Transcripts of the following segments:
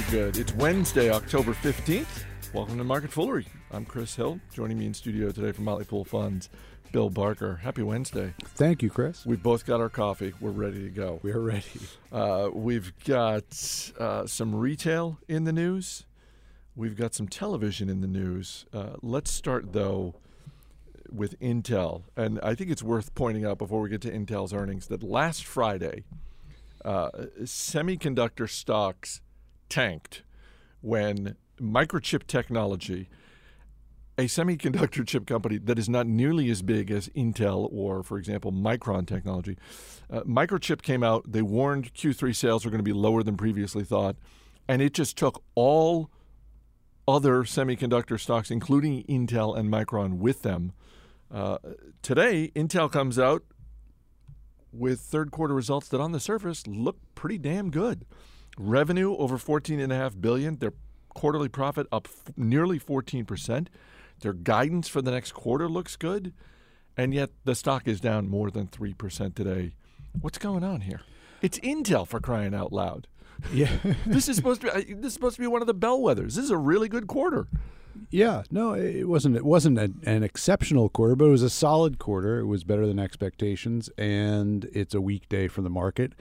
good. It's Wednesday, October 15th. Welcome to Market Foolery. I'm Chris Hill. Joining me in studio today from Motley Fool Funds, Bill Barker. Happy Wednesday. Thank you, Chris. We've both got our coffee. We're ready to go. We are ready. Uh, we've got uh, some retail in the news. We've got some television in the news. Uh, let's start, though, with Intel. And I think it's worth pointing out before we get to Intel's earnings that last Friday, uh, semiconductor stocks tanked when Microchip Technology, a semiconductor chip company that is not nearly as big as Intel or, for example, Micron Technology, uh, Microchip came out. They warned Q3 sales are going to be lower than previously thought, and it just took all other semiconductor stocks, including Intel and Micron, with them. Uh, today, Intel comes out with third quarter results that, on the surface, look pretty damn good. Revenue over 14.5 billion. Their quarterly profit up f- nearly 14 percent. Their guidance for the next quarter looks good, and yet the stock is down more than three percent today. What's going on here? It's Intel for crying out loud. Yeah. this is supposed to be this is supposed to be one of the bellwethers. This is a really good quarter. yeah. No, it wasn't. It wasn't an, an exceptional quarter, but it was a solid quarter. It was better than expectations, and it's a weak day for the market.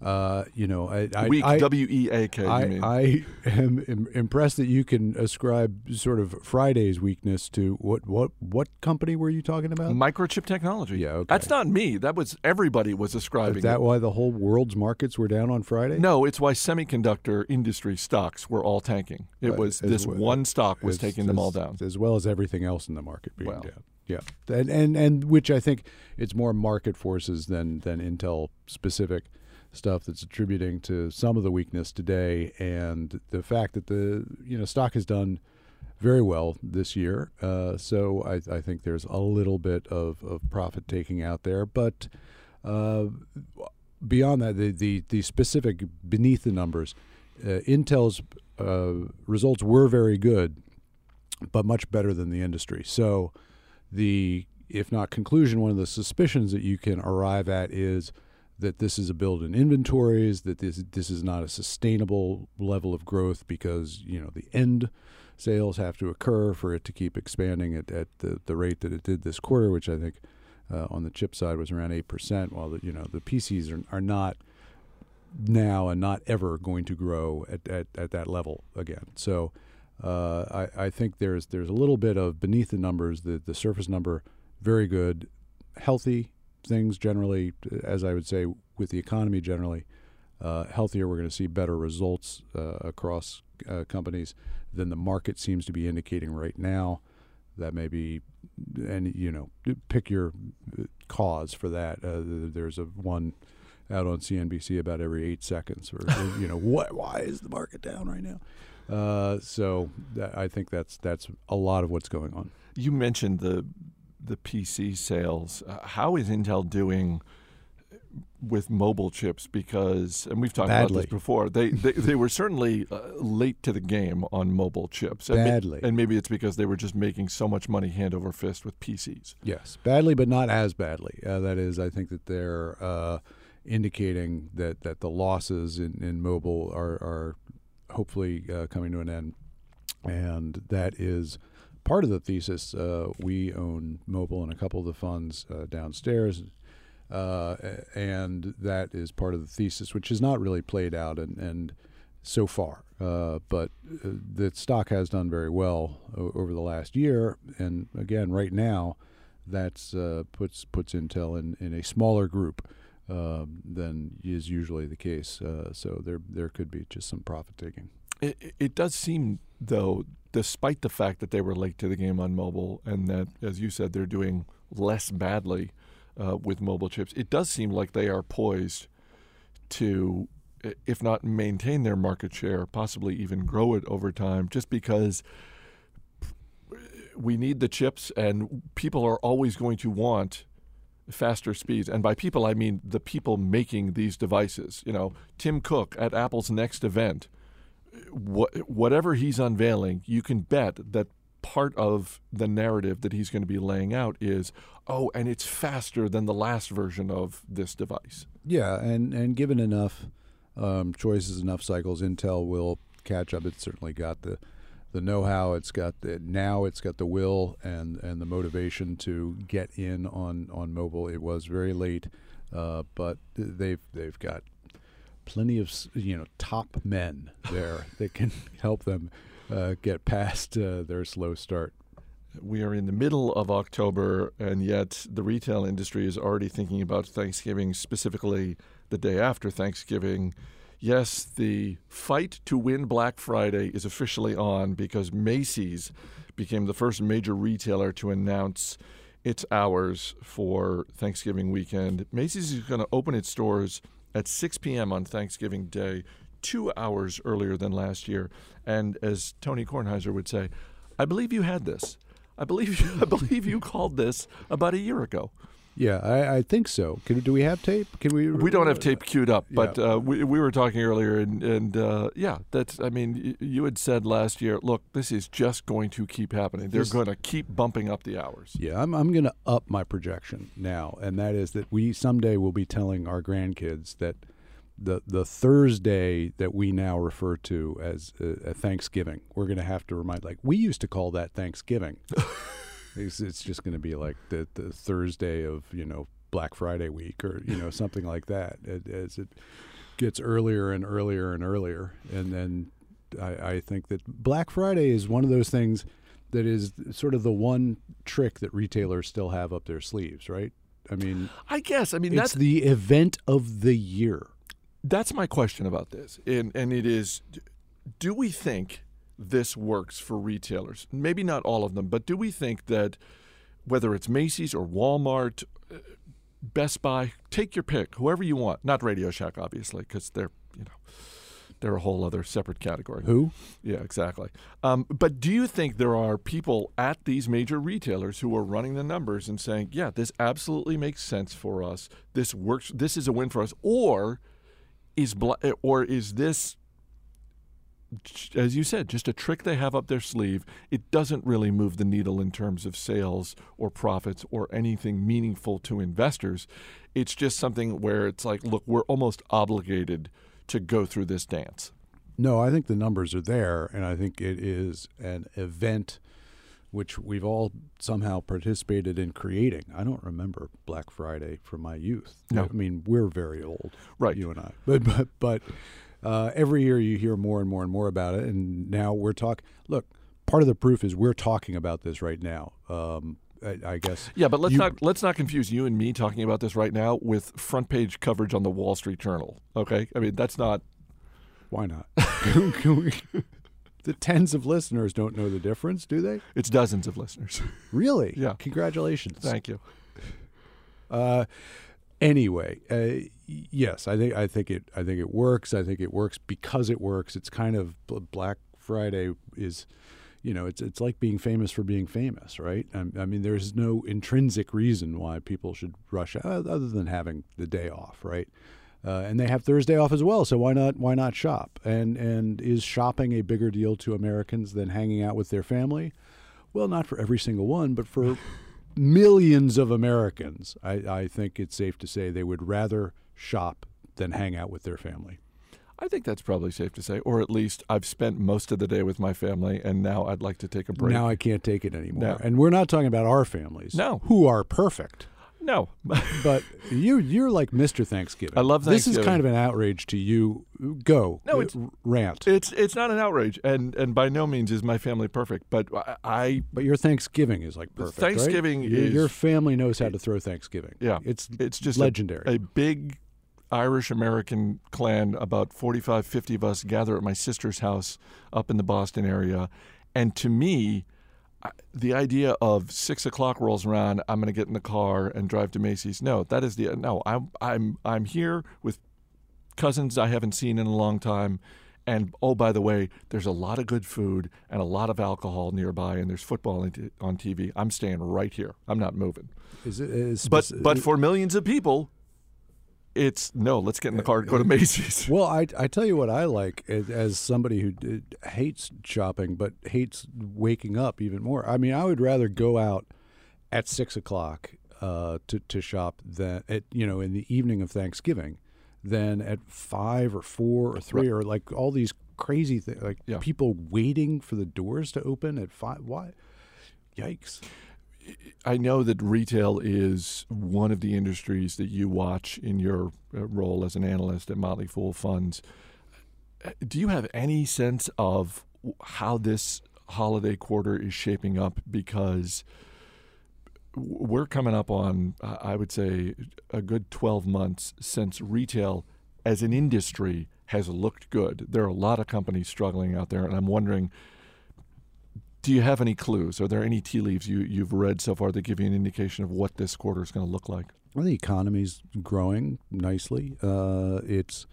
Uh, you know, I, I, Weak I, W E A K. I, am impressed that you can ascribe sort of Friday's weakness to what what what company were you talking about? Microchip technology. Yeah, okay. That's not me. That was everybody was ascribing. Is that it. why the whole world's markets were down on Friday? No, it's why semiconductor industry stocks were all tanking. It Uh, was this well- one stock was as- taking them all down. as well as everything else in the market being Well. down. Yeah, and, and and which I think it's more market forces than than Intel specific stuff that's attributing to some of the weakness today, and the fact that the you know stock has done very well this year. Uh, so I, I think there's a little bit of, of profit taking out there, but uh, beyond that, the, the the specific beneath the numbers, uh, Intel's uh, results were very good, but much better than the industry. So the if not conclusion, one of the suspicions that you can arrive at is that this is a build in inventories, that this this is not a sustainable level of growth because you know the end sales have to occur for it to keep expanding at, at the, the rate that it did this quarter, which I think uh, on the chip side was around eight percent, while the you know the PCs are, are not now and not ever going to grow at, at, at that level again. So uh, I, I think there's there's a little bit of beneath the numbers, the, the surface number, very good, healthy things generally, as I would say with the economy generally, uh, healthier. We're going to see better results uh, across uh, companies than the market seems to be indicating right now. That may be, and you know, pick your cause for that. Uh, there's a one out on CNBC about every eight seconds, or you know, what? Why is the market down right now? Uh, so I think that's that's a lot of what's going on. You mentioned the the PC sales. Uh, how is Intel doing with mobile chips? Because and we've talked about this before. They they, they were certainly uh, late to the game on mobile chips. And, ma- Badly. and maybe it's because they were just making so much money hand over fist with PCs. Yes, badly, but not as badly. Uh, that is, I think that they're uh, indicating that, that the losses in, in mobile are, are hopefully uh, coming to an end, and that is part of the thesis. Uh, we own mobile and a couple of the funds uh, downstairs. Uh, and that is part of the thesis, which has not really played out and, and so far. Uh, but the stock has done very well over the last year, and again, right now, that's uh, puts puts Intel in, in a smaller group um, than is usually the case. So there there could be just some profit taking. It, it- does seem, though, despite the fact that they were late to the game on mobile and that, as you said, they're doing less badly uh, with mobile chips, it does seem like they are poised to, if not maintain their market share, possibly even grow it over time, just because we need the chips and people are always going to want faster speeds. And by people, I mean the people making these devices. You know, Tim Cook at Apple's next event, what, whatever he's unveiling, you can bet that part of the narrative that he's going to be laying out is, oh, and it's faster than the last version of this device. Yeah, and and given enough um, choices, enough cycles, Intel will catch up. It's certainly got the the know-how. It's got the now. It's got the will and and the motivation to get in on on mobile. It was very late, uh, but they've they've got plenty of you know top men there that can help them uh, get past uh, their slow start. We are in the middle of October, and yet the retail industry is already thinking about Thanksgiving, specifically the day after Thanksgiving. Yes, the fight to win Black Friday is officially on because Macy's became the first major retailer to announce its hours for Thanksgiving weekend. Macy's is going to open its stores at 6 p.m. on Thanksgiving Day, two hours earlier than last year. And as Tony Kornheiser would say, I believe you had this. I believe you, I believe you called this about a year ago. Yeah, I, I think so. Can, do we have tape? Can we? We don't have tape queued up, but Yeah. uh, we, we were talking earlier, and, and uh, yeah, that's. I mean, y- you had said last year, look, this is just going to keep happening. They're going to keep bumping up the hours. Yeah, I'm I'm going to up my projection now, and that is that we someday will be telling our grandkids that the the Thursday that we now refer to as uh, a Thanksgiving, we're going to have to remind like we used to call that Thanksgiving. it's, it's just going to be like the the Thursday of you know Black Friday week or you know something like that it, as it gets earlier and earlier and earlier, and then I, I think that Black Friday is one of those things that is sort of the one trick that retailers still have up their sleeves, right? I mean, I guess. I mean, it's that's the event of the year. That's my question about this, and and it is, do we think this works for retailers? Maybe not all of them, but do we think that whether it's Macy's or Walmart, uh, Best Buy, take your pick, whoever you want, not Radio Shack, obviously, because they're you know they're a whole other separate category. Who? Yeah, exactly. Um, but do you think there are people at these major retailers who are running the numbers and saying, "Yeah, this absolutely makes sense for us. This works. This is a win for us," or is or is this, as you said, just a trick they have up their sleeve? It doesn't really move the needle in terms of sales or profits or anything meaningful to investors. It's just something where it's like, look, we're almost obligated to go through this dance. No, I think the numbers are there, and I think it is an event which we've all somehow participated in creating. I don't remember Black Friday from my youth. No. I mean we're very old, Right. You and I, but but but uh, every year you hear more and more and more about it, and now we're talking. Look, part of the proof is we're talking about this right now. Um, I, I guess. Yeah, but let's You- not let's not confuse you and me talking about this right now with front page coverage on the Wall Street Journal. Okay, I mean that's not. Why not? The tens of listeners don't know the difference, do they? It's dozens of listeners. Really? Yeah. Congratulations. Thank you. Uh, anyway, uh, yes, I think I think it I think it works. I think it works because it works. It's kind of Black Friday is, you know, it's it's like being famous for being famous, right? I, I mean, there's no intrinsic reason why people should rush out other than having the day off, right? Uh, and they have Thursday off as well, so why not why not shop? And and is shopping a bigger deal to Americans than hanging out with their family? Well, not for every single one, but for millions of Americans, I, I think it's safe to say they would rather shop than hang out with their family. I think that's probably safe to say, or at least I've spent most of the day with my family, and now I'd like to take a break. Now I can't take it anymore. No. And we're not talking about our families, No. who are perfect. No, But you, you're like Mr. Thanksgiving. I love This is kind of an outrage to you. Go. No, it's- rant. it's it's not an outrage, and and by no means is my family perfect, but I, But your Thanksgiving is like perfect. Thanksgiving Your- is- your family knows how to throw Thanksgiving. Yeah. it's it's just legendary. A, big Irish American clan, about 45, 50 of us, gather at my sister's house up in the Boston area. And to me, the idea of six o'clock rolls around, I'm going to get in the car and drive to Macy's. No, that is the no. I'm I'm I'm here with cousins I haven't seen in a long time. And oh, by the way, there's a lot of good food and a lot of alcohol nearby, and there's football on TV. I'm staying right here. I'm not moving. is it, is But but for millions of people, it's no. Let's get in the car and go to Macy's. Well, I, I tell you what I like as, as somebody who d- hates shopping but hates waking up even more. I mean, I would rather go out at six o'clock uh, to to shop than at you know in the evening of Thanksgiving than at five or four or three or like all these crazy things like Yeah. people waiting for the doors to open at five. Why? Yikes! I know that retail is one of the industries that you watch in your uh, role as an analyst at Motley Fool Funds. Do you have any sense of how this holiday quarter is shaping up? Because we're coming up on, I would say, a good 12 months since retail as an industry has looked good. There are a lot of companies struggling out there, and I'm wondering do you have any clues? Are there any tea leaves you, you've read so far that give you an indication of what this quarter is going to look like? Well, the economy's growing nicely. Uh, it's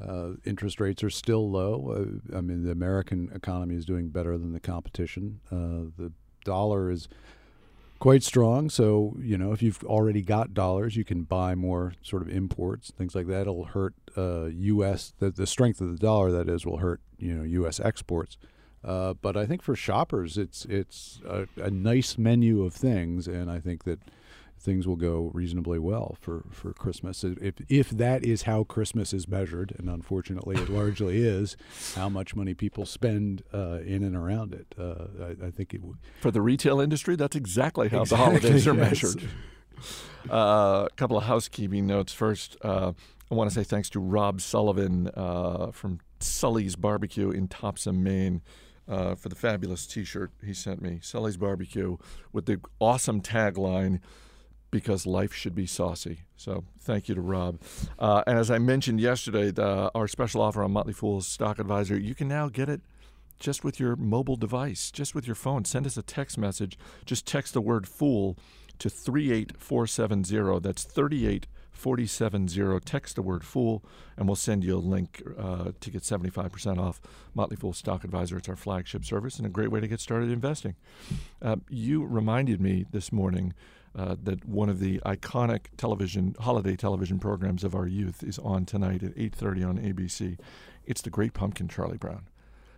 uh, interest rates are still low. Uh, I mean, the American economy is doing better than the competition. Uh, the dollar is quite strong. So, you know, if you've already got dollars, you can buy more sort of imports, things like that. It'll hurt uh, U.S. The, the strength of the dollar, that is, will hurt you know U.S. exports. Uh, but I think for shoppers, it's it's a, a nice menu of things, and I think that things will go reasonably well for, for Christmas. If if that is how Christmas is measured, and unfortunately it largely is, how much money people spend uh, in and around it, uh, I, I think it would. For the retail industry, that's exactly how Exactly, the holidays are yes. measured. Uh, a couple of housekeeping notes. First, uh, I want to say thanks to Rob Sullivan uh, from Sully's Barbecue in Topsham, Maine. Uh, for the fabulous T-shirt he sent me, Sully's Barbecue, with the awesome tagline, "Because life should be saucy." So thank you to Rob. Uh, and as I mentioned yesterday, the, our special offer on Motley Fool's Stock Advisor, you can now get it just with your mobile device, just with your phone. Send us a text message. Just text the word "fool" to 38470. That's 38470. Text the word "fool," and we'll send you a link uh, to get 75% off Motley Fool Stock Advisor. It's our flagship service and a great way to get started investing. Uh, you reminded me this morning. Uh, that one of the iconic television holiday television programs of our youth is on tonight at 8:30 on ABC. It's the Great Pumpkin, Charlie Brown.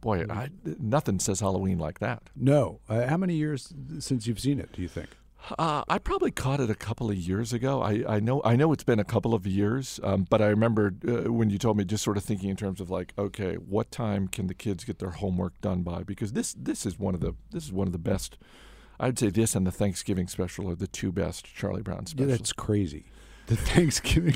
Boy, I, nothing says Halloween like that. No, uh, how many years since you've seen it? Do you think? Uh, I probably caught it a couple of years ago. I, I know I know it's been a couple of years, um, but I remember uh, when you told me, just sort of thinking in terms of like, okay, what time can the kids get their homework done by? Because this this is one of the this is one of the best. I'd say this and the Thanksgiving special are the two best Charlie Brown specials. Yeah, that's crazy. The Thanksgiving.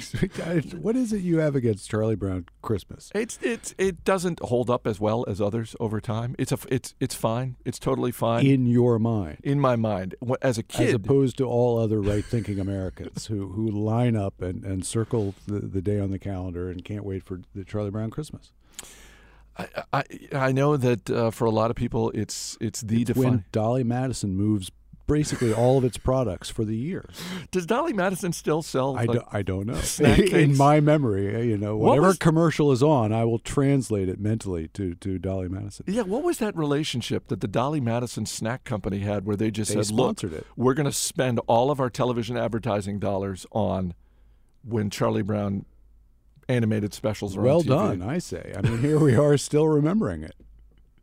what is it you have against Charlie Brown Christmas? It's it's it doesn't hold up as well as others over time. It's a it's it's fine. It's totally fine In your mind. in my mind. As a kid, as opposed to all other right-thinking Americans who, who line up and, and circle the, the day on the calendar and can't wait for the Charlie Brown Christmas. I, I I know that uh, for a lot of people, it's it's the when. Dolly Madison moves basically all of its products for the year. Does Dolly Madison still sell? I, like, do, I don't know. In my memory, uh, you know, What whatever was- commercial is on, I will translate it mentally to, to Dolly Madison. Yeah, what was that relationship that the Dolly Madison snack company had where they just They said, "Look, sponsored it. we're going to spend all of our television advertising dollars on when Charlie Brown animated specials are Well on TV." done, I say. I mean, here we are still remembering it.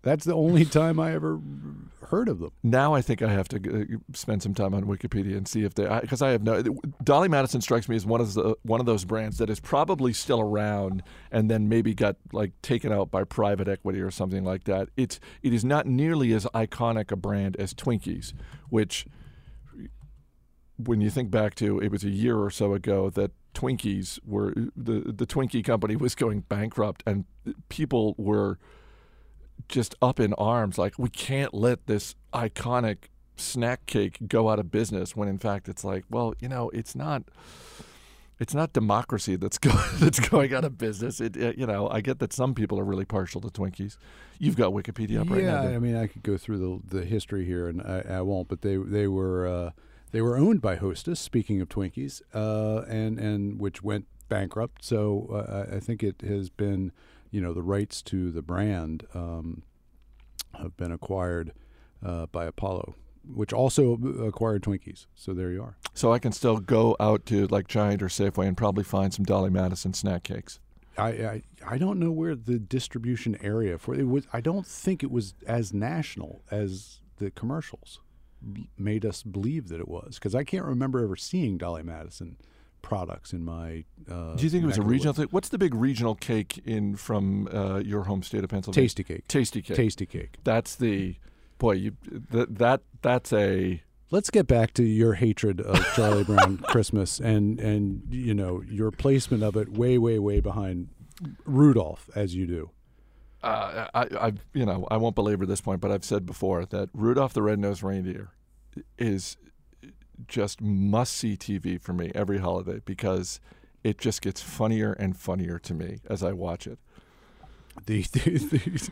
That's the only time I ever heard of them. Now I think I have to uh, spend some time on Wikipedia and see if they because I, have no. Dolly Madison strikes me as one of the one of those brands that is probably still around and then maybe got like taken out by private equity or something like that. It's it is not nearly as iconic a brand as Twinkies, which when you think back to it was a year or so ago that Twinkies were the the Twinkie company was going bankrupt and people were just up in arms like we can't let this iconic snack cake go out of business when in fact it's like well you know it's not it's not democracy that's going that's going out of business it, it- you know i get that some people are really partial to twinkies you've got wikipedia up right now. yeah, I mean, I could go through the the history here, and I, I won't. But they they were uh, they were owned by Hostess. Speaking of Twinkies, uh, and and which went bankrupt. So uh, I think it has been, you know, the rights to the brand um, have been acquired uh, by Apollo, which also acquired Twinkies. So there you are. so i can still go out to like giant or safeway and probably find some dolly madison snack cakes I, I I don't know where the distribution area for it was. I don't think it was as national as the commercials made us believe that it was because I can't remember ever seeing Dolly Madison products in my. Uh, Do you think it was a neck of the regional thing? What's the big regional cake in from uh, your home state of Pennsylvania? Tastykake. Tasty cake. Tastykake. That's the boy. You th- that that's a Let's get back to your hatred of Charlie Brown Christmas and and you know your placement of it way way way behind Rudolph as you do. uh, I, I, you know, I won't belabor this point, but I've said before that Rudolph the Red-Nosed Reindeer is just must-see TV for me every holiday because it just gets funnier and funnier to me as I watch it. The, the, the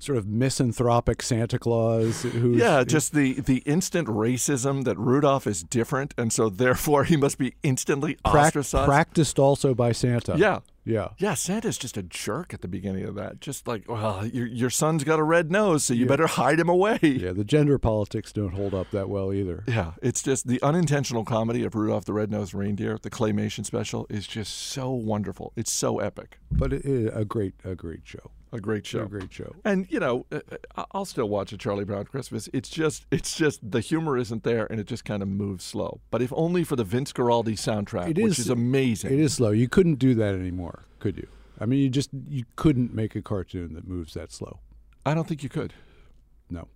sort of misanthropic Santa Claus who Yeah, just the the instant racism that Rudolph is different, and so therefore he must be instantly ostracized. practiced also by Santa. yeah, yeah. yeah. Santa's just a jerk at the beginning of that. Just like, well, your your son's got a red nose, so you better hide him away. Yeah, the gender politics don't hold up that well either. Yeah, it's just the unintentional comedy of Rudolph the Red-Nosed Reindeer, the claymation special, is just so wonderful. It's so epic. But it, it, a great a great show. A great show. A great show. And you know, uh, uh, I'll still watch a Charlie Brown Christmas. It's just, it's just the humor isn't there, and it just kind of moves slow. But if only for the Vince Guaraldi soundtrack, It which is- is amazing. It is slow. You couldn't do that anymore, could you? I mean, you just you couldn't make a cartoon that moves that slow. I don't think you could. No.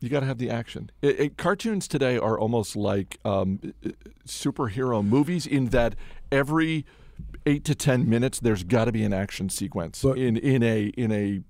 You got to have the action. It, it, cartoons today are almost like um, uh, superhero movies in that every eight to ten minutes there's got to be an action sequence But- in in a in a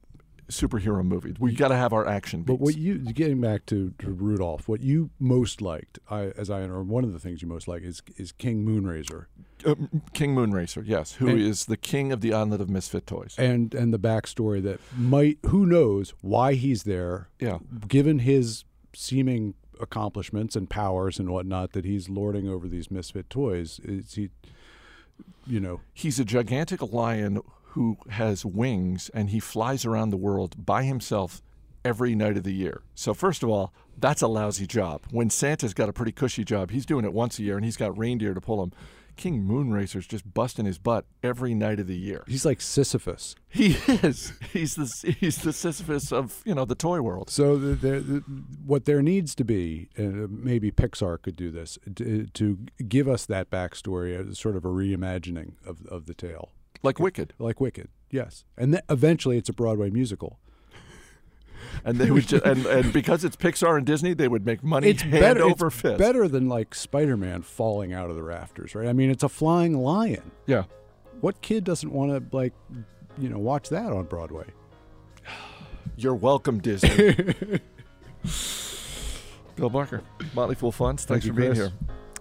superhero movie. We got to have our action. But what you getting back to, to Rudolph, what you most liked, I, as I or one of the things you most like is is King Moonracer Uh, King Moonracer, yes, who is And- the king of the island of misfit toys. and and the backstory that might who knows why he's there, Yeah, given his seeming accomplishments and powers and whatnot that he's lording over these misfit toys. Is he, you know, he's a gigantic lion who has wings and he flies around the world by himself every night of the year. So first of all, that's a lousy job. When Santa's got a pretty cushy job, he's doing it once a year and he's got reindeer to pull him. King Moonracer's just busting his butt every night of the year. he's like Sisyphus. He is. He's the he's the Sisyphus of you know the toy world. So the, the, the, what there needs to be, and maybe Pixar could do this, to, to give us that backstory, as sort of a reimagining of, of the tale, Like Wicked, like Wicked. Yes, and then eventually it's a Broadway musical. And they would just, and and because it's Pixar and Disney, they would make money It's hand better. over it's fist. better than like Spider-Man falling out of the rafters, right? I mean, it's a flying lion. Yeah. What kid doesn't want to like, you know, watch that on Broadway? You're welcome, Disney. Bill Barker, Motley Fool Funds. Thanks Thank for being Chris. here.